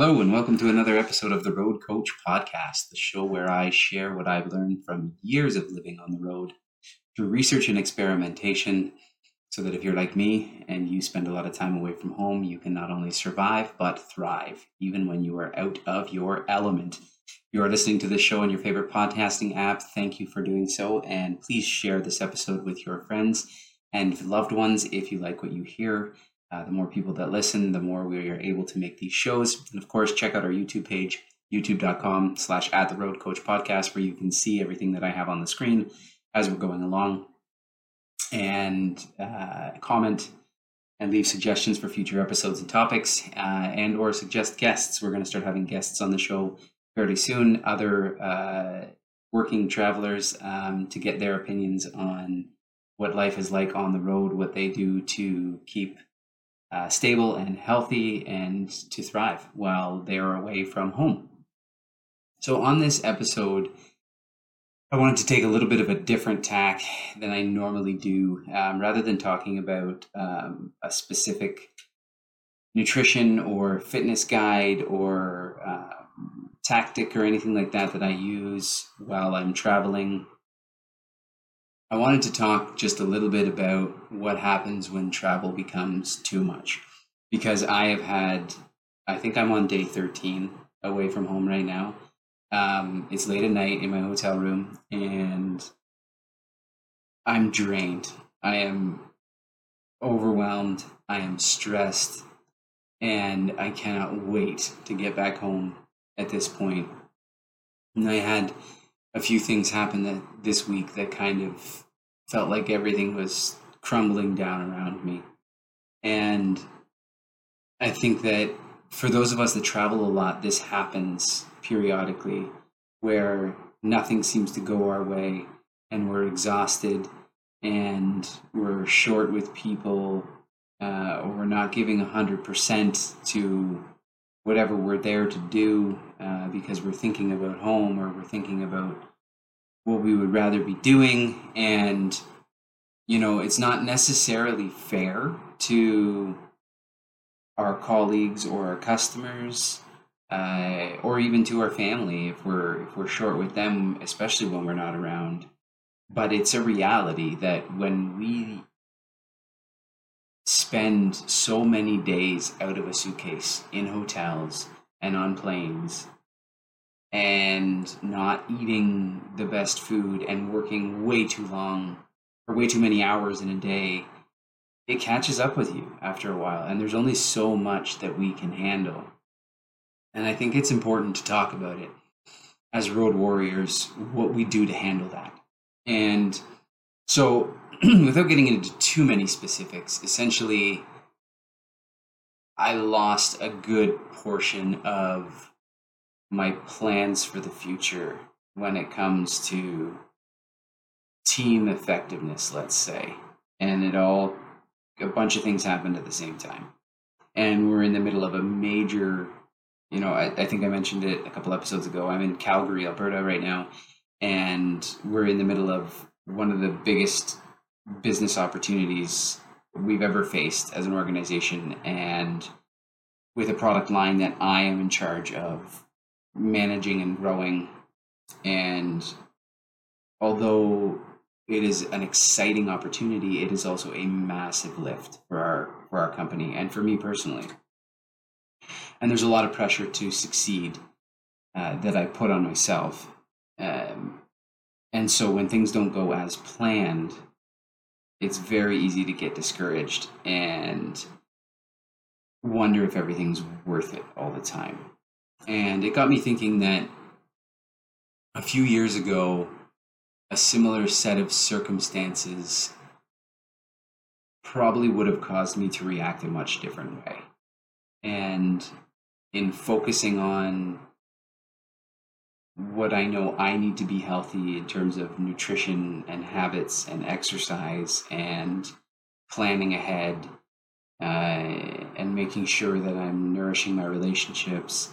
Hello, and welcome to another episode of the Road Coach Podcast, the show where I share what I've learned from years of living on the road through research and experimentation, so that if you're like me and you spend a lot of time away from home, you can not only survive but thrive, even when you are out of your element. You are listening to this show on your favorite podcasting app. Thank you for doing so, and please share this episode with your friends and loved ones if you like what you hear. Uh, the more people that listen, the more we are able to make these shows. And of course, check out our YouTube page, youtube.com slash at the road coach podcast, where you can see everything that I have on the screen as we're going along. And uh, comment and leave suggestions for future episodes and topics uh, and or suggest guests. We're going to start having guests on the show fairly soon, other uh, working travelers um, to get their opinions on what life is like on the road, what they do to keep uh, stable and healthy and to thrive while they are away from home. So, on this episode, I wanted to take a little bit of a different tack than I normally do. Um, rather than talking about um, a specific nutrition or fitness guide or uh, tactic or anything like that that I use while I'm traveling I wanted to talk just a little bit about what happens when travel becomes too much. Because I have had, I think I'm on day 13 away from home right now. Um, it's late at night in my hotel room and I'm drained. I am overwhelmed. I am stressed. And I cannot wait to get back home at this point. And I had a few things happened that this week that kind of felt like everything was crumbling down around me. And I think that for those of us that travel a lot, this happens periodically where nothing seems to go our way and we're exhausted and we're short with people uh, or we're not giving 100% to whatever we're there to do uh, because we're thinking about home or we're thinking about what we would rather be doing. And you know it's not necessarily fair to our colleagues or our customers uh, or even to our family if we're if we're short with them especially when we're not around. But it's a reality that when we spend so many days out of a suitcase in hotels and on planes and not eating the best food and working way too long or way too many hours in a day, it catches up with you after a while. And there's only so much that we can handle. And I think it's important to talk about it as road warriors, what we do to handle that. And so, without getting into too many specifics, essentially, I lost a good portion of my plans for the future when it comes to team effectiveness, let's say. And it all, a bunch of things happened at the same time. And we're in the middle of a major, you know, I, I think I mentioned it a couple episodes ago. I'm in Calgary, Alberta right now, and we're in the middle of one of the biggest business opportunities we've ever faced as an organization. And with a product line that I am in charge of managing and growing. And although it is an exciting opportunity, it is also a massive lift for our for our company and for me personally. And there's a lot of pressure to succeed uh, that I put on myself. Um, and so when things don't go as planned, it's very easy to get discouraged and wonder if everything's worth it all the time. And it got me thinking that a few years ago, a similar set of circumstances probably would have caused me to react a much different way. And in focusing on what I know I need to be healthy in terms of nutrition and habits and exercise and planning ahead uh, and making sure that I'm nourishing my relationships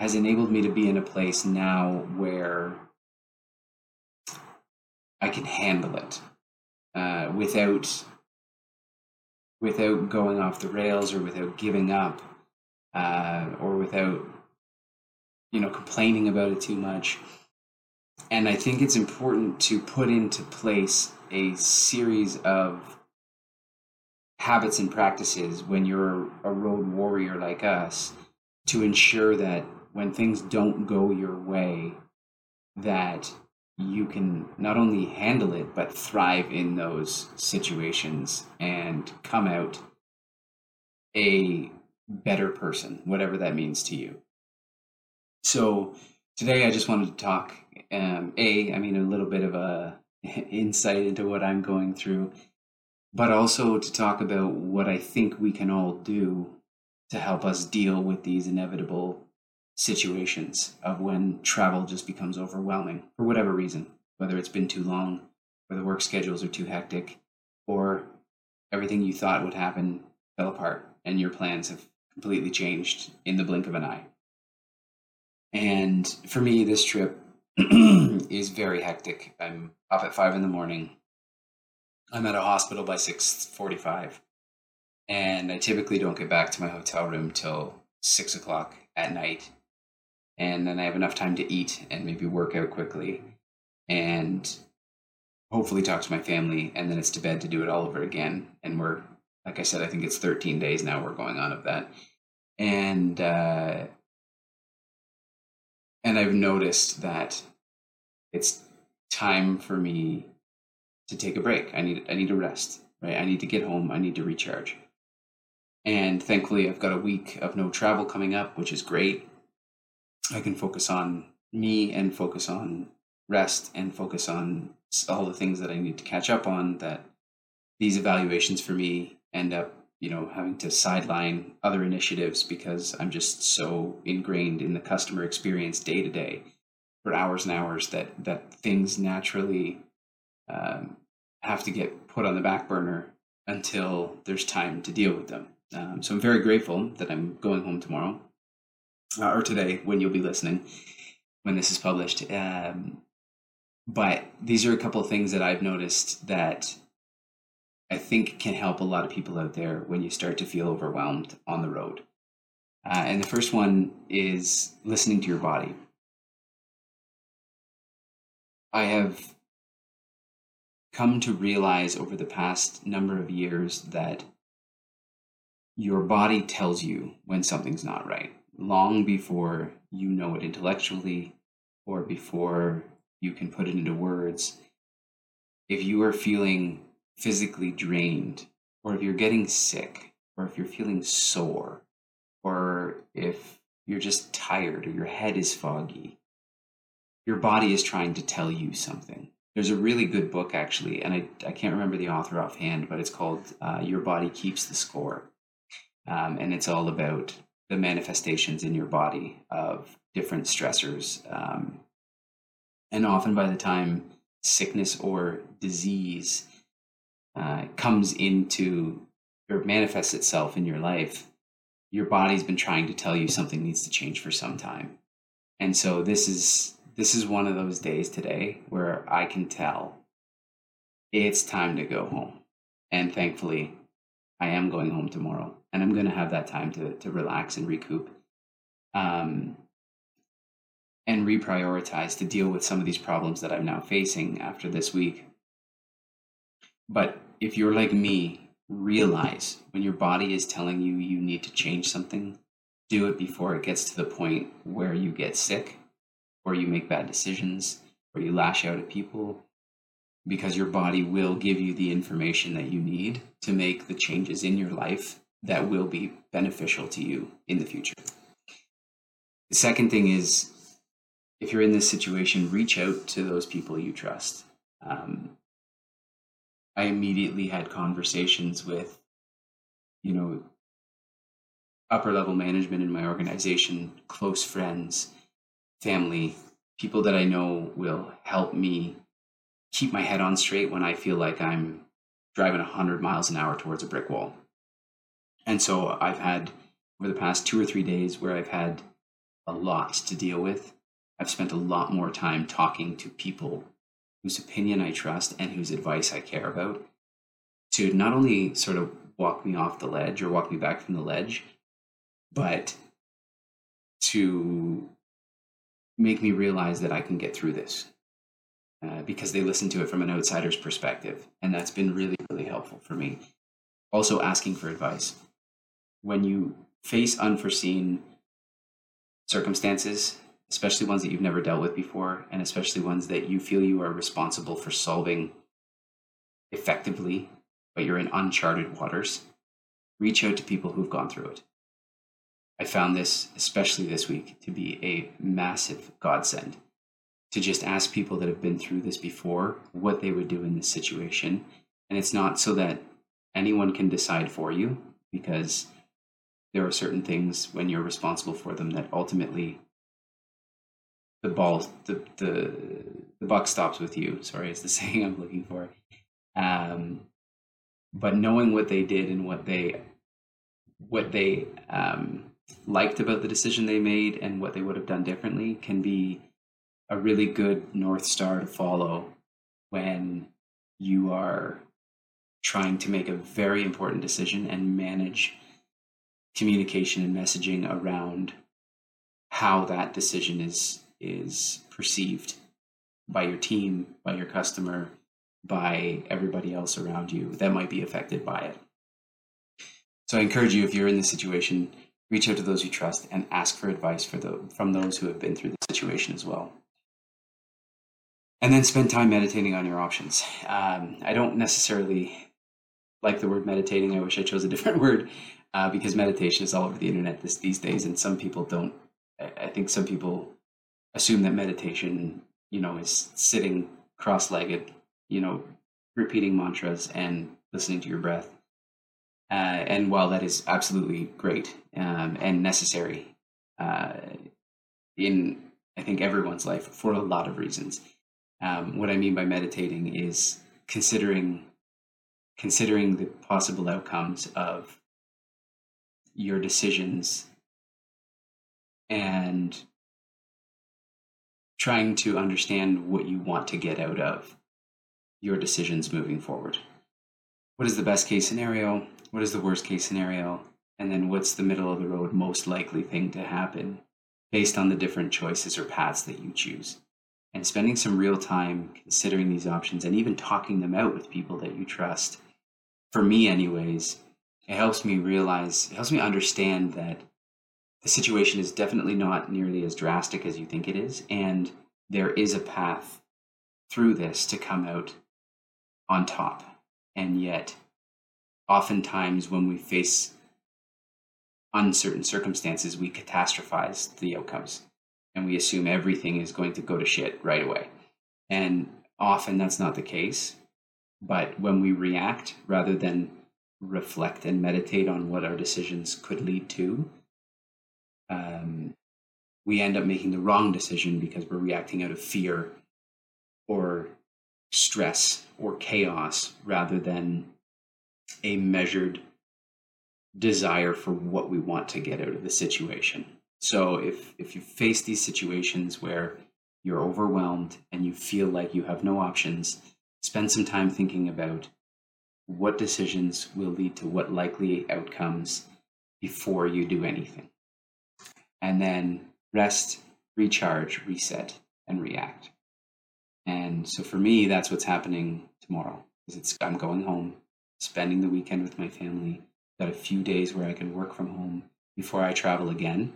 has enabled me to be in a place now where I can handle it uh, without without going off the rails or without giving up uh, or without you know complaining about it too much. And i think it's important to put into place a series of habits and practices when you're a road warrior like us to ensure that when things don't go your way that you can not only handle it but thrive in those situations and come out a better person whatever that means to you so today i just wanted to talk um, a i mean a little bit of a insight into what i'm going through but also to talk about what i think we can all do to help us deal with these inevitable situations of when travel just becomes overwhelming for whatever reason, whether it's been too long, or the work schedules are too hectic, or everything you thought would happen fell apart and your plans have completely changed in the blink of an eye. And for me, this trip is very hectic. I'm up at five in the morning. I'm at a hospital by six forty-five, and I typically don't get back to my hotel room till six o'clock at night. And then I have enough time to eat and maybe work out quickly and hopefully talk to my family. And then it's to bed to do it all over again. And we're like I said I think it's 13 days now we're going on of that. And uh and I've noticed that it's time for me to take a break. I need I need to rest, right? I need to get home. I need to recharge. And thankfully, I've got a week of no travel coming up, which is great. I can focus on me and focus on rest and focus on all the things that I need to catch up on that these evaluations for me end up you know having to sideline other initiatives because I'm just so ingrained in the customer experience day to day for hours and hours that that things naturally um, have to get put on the back burner until there's time to deal with them. Um, so I'm very grateful that I'm going home tomorrow uh, or today when you'll be listening when this is published. Um, but these are a couple of things that I've noticed that I think can help a lot of people out there when you start to feel overwhelmed on the road. Uh, and the first one is listening to your body. I have come to realize over the past number of years that your body tells you when something's not right long before you know it intellectually or before you can put it into words. If you are feeling physically drained, or if you're getting sick, or if you're feeling sore, or if you're just tired or your head is foggy, your body is trying to tell you something. There's a really good book, actually, and I, I can't remember the author offhand, but it's called uh, Your Body Keeps the Score. Um, and it's all about the manifestations in your body of different stressors. Um, and often by the time sickness or disease uh, comes into or manifests itself in your life, your body's been trying to tell you something needs to change for some time. And so this is this is one of those days today where I can tell it's time to go home. And thankfully, I am going home tomorrow and I'm going to have that time to, to relax and recoup um, and reprioritize to deal with some of these problems that I'm now facing after this week. But if you're like me, realize when your body is telling you you need to change something, do it before it gets to the point where you get sick, or you make bad decisions, or you lash out at people, because your body will give you the information that you need to make the changes in your life that will be beneficial to you in the future. The second thing is if you're in this situation, reach out to those people you trust. Um, I immediately had conversations with, you know, upper level management in my organization, close friends, family, people that I know will help me keep my head on straight when I feel like I'm driving 100 miles an hour towards a brick wall. And so I've had over the past two or three days where I've had a lot to deal with. I've spent a lot more time talking to people whose opinion I trust and whose advice I care about to not only sort of walk me off the ledge or walk me back from the ledge, but to make me realize that I can get through this uh, because they listen to it from an outsider's perspective. And that's been really, really helpful for me. Also, asking for advice. When you face unforeseen circumstances, especially ones that you've never dealt with before, and especially ones that you feel you are responsible for solving effectively, but you're in uncharted waters, reach out to people who've gone through it. I found this, especially this week, to be a massive godsend to just ask people that have been through this before what they would do in this situation. And it's not so that anyone can decide for you, because there are certain things when you're responsible for them that ultimately the ball the the, the buck stops with you. Sorry it's the saying i'm looking for. Um, but knowing what they did and what they what they um, liked about the decision they made and what they would have done differently can be a really good north star to follow when you are trying to make a very important decision and manage communication and messaging around how that decision is is perceived by your team, by your customer, by everybody else around you that might be affected by it. So I encourage you if you're in this situation, reach out to those you trust and ask for advice the, from those who have been through the situation as well. And then spend time meditating on your options. Um, I don't necessarily like the word meditating. I wish I chose a different word uh, because meditation is all over the internet this, these days, and some people don't. I think some people assume that meditation, you know, is sitting cross-legged, you know, repeating mantras and listening to your breath. Uh, and while that is absolutely great um, and necessary uh, in, I think, everyone's life for a lot of reasons, um, what I mean by meditating is considering considering the possible outcomes of your decisions and trying to understand what you want to get out of your decisions moving forward. What is the best case scenario? What is the worst case scenario? And then what's the middle of the road most likely thing to happen based on the different choices or paths that you choose? And spending some real time considering these options and even talking them out with people that you trust. For me, anyways, it helps me realize, it helps me understand that the situation is definitely not nearly as drastic as you think it is. And there is a path through this to come out on top. And yet, oftentimes when we face uncertain circumstances, we catastrophize the outcomes and we assume everything is going to go to shit right away. And often that's not the case. But when we react rather than reflect and meditate on what our decisions could lead to, um, we end up making the wrong decision because we're reacting out of fear or stress or chaos rather than a measured desire for what we want to get out of the situation. So if if you face these situations where you're overwhelmed and you feel like you have no options, spend some time thinking about what decisions will lead to what likely outcomes before you do anything and then rest, recharge, reset, and react. And so for me, that's what's happening tomorrow. Is it's I'm going home, spending the weekend with my family. Got a few days where I can work from home before I travel again,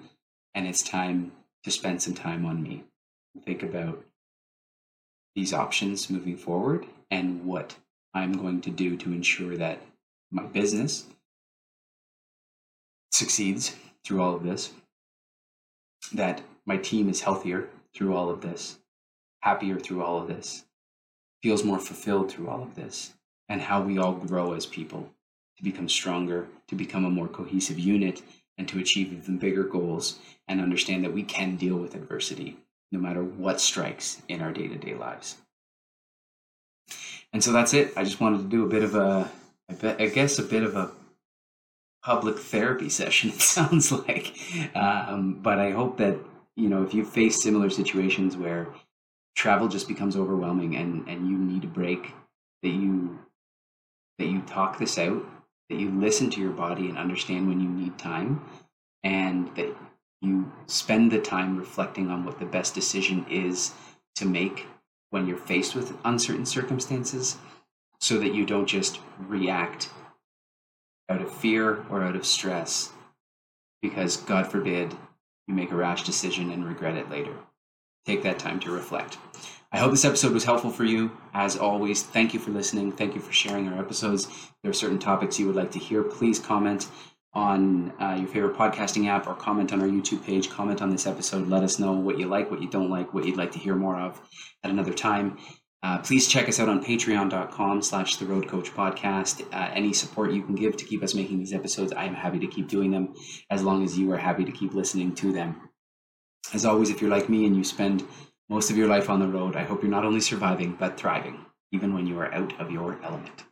and it's time to spend some time on me. Think about these options moving forward and what I'm going to do to ensure that my business succeeds through all of this that my team is healthier through all of this, happier through all of this, feels more fulfilled through all of this, and how we all grow as people to become stronger, to become a more cohesive unit, and to achieve even bigger goals and understand that we can deal with adversity no matter what strikes in our day to day lives. And so that's it. I just wanted to do a bit of a, I guess, a bit of a public therapy session, it sounds like. Um, but I hope that, you know, if you face similar situations where travel just becomes overwhelming and, and you need a break, that you that you talk this out, that you listen to your body and understand when you need time, and that you spend the time reflecting on what the best decision is to make when you're faced with uncertain circumstances so that you don't just react out of fear or out of stress because god forbid you make a rash decision and regret it later take that time to reflect I hope this episode was helpful for you. As always, thank you for listening. Thank you for sharing our episodes. If there are certain topics you would like to hear, please comment on uh, your favorite podcasting app or comment on our YouTube page. Comment on this episode. Let us know what you like, what you don't like, what you'd like to hear more of at another time. Uh, please check us out on patreon.com slash the road coach podcast uh, any support you can give to keep us making these episodes i am happy to keep doing them as long as you are happy to keep listening to them as always if you're like me and you spend most of your life on the road, I hope you're not only surviving, but thriving, even when you are out of your element.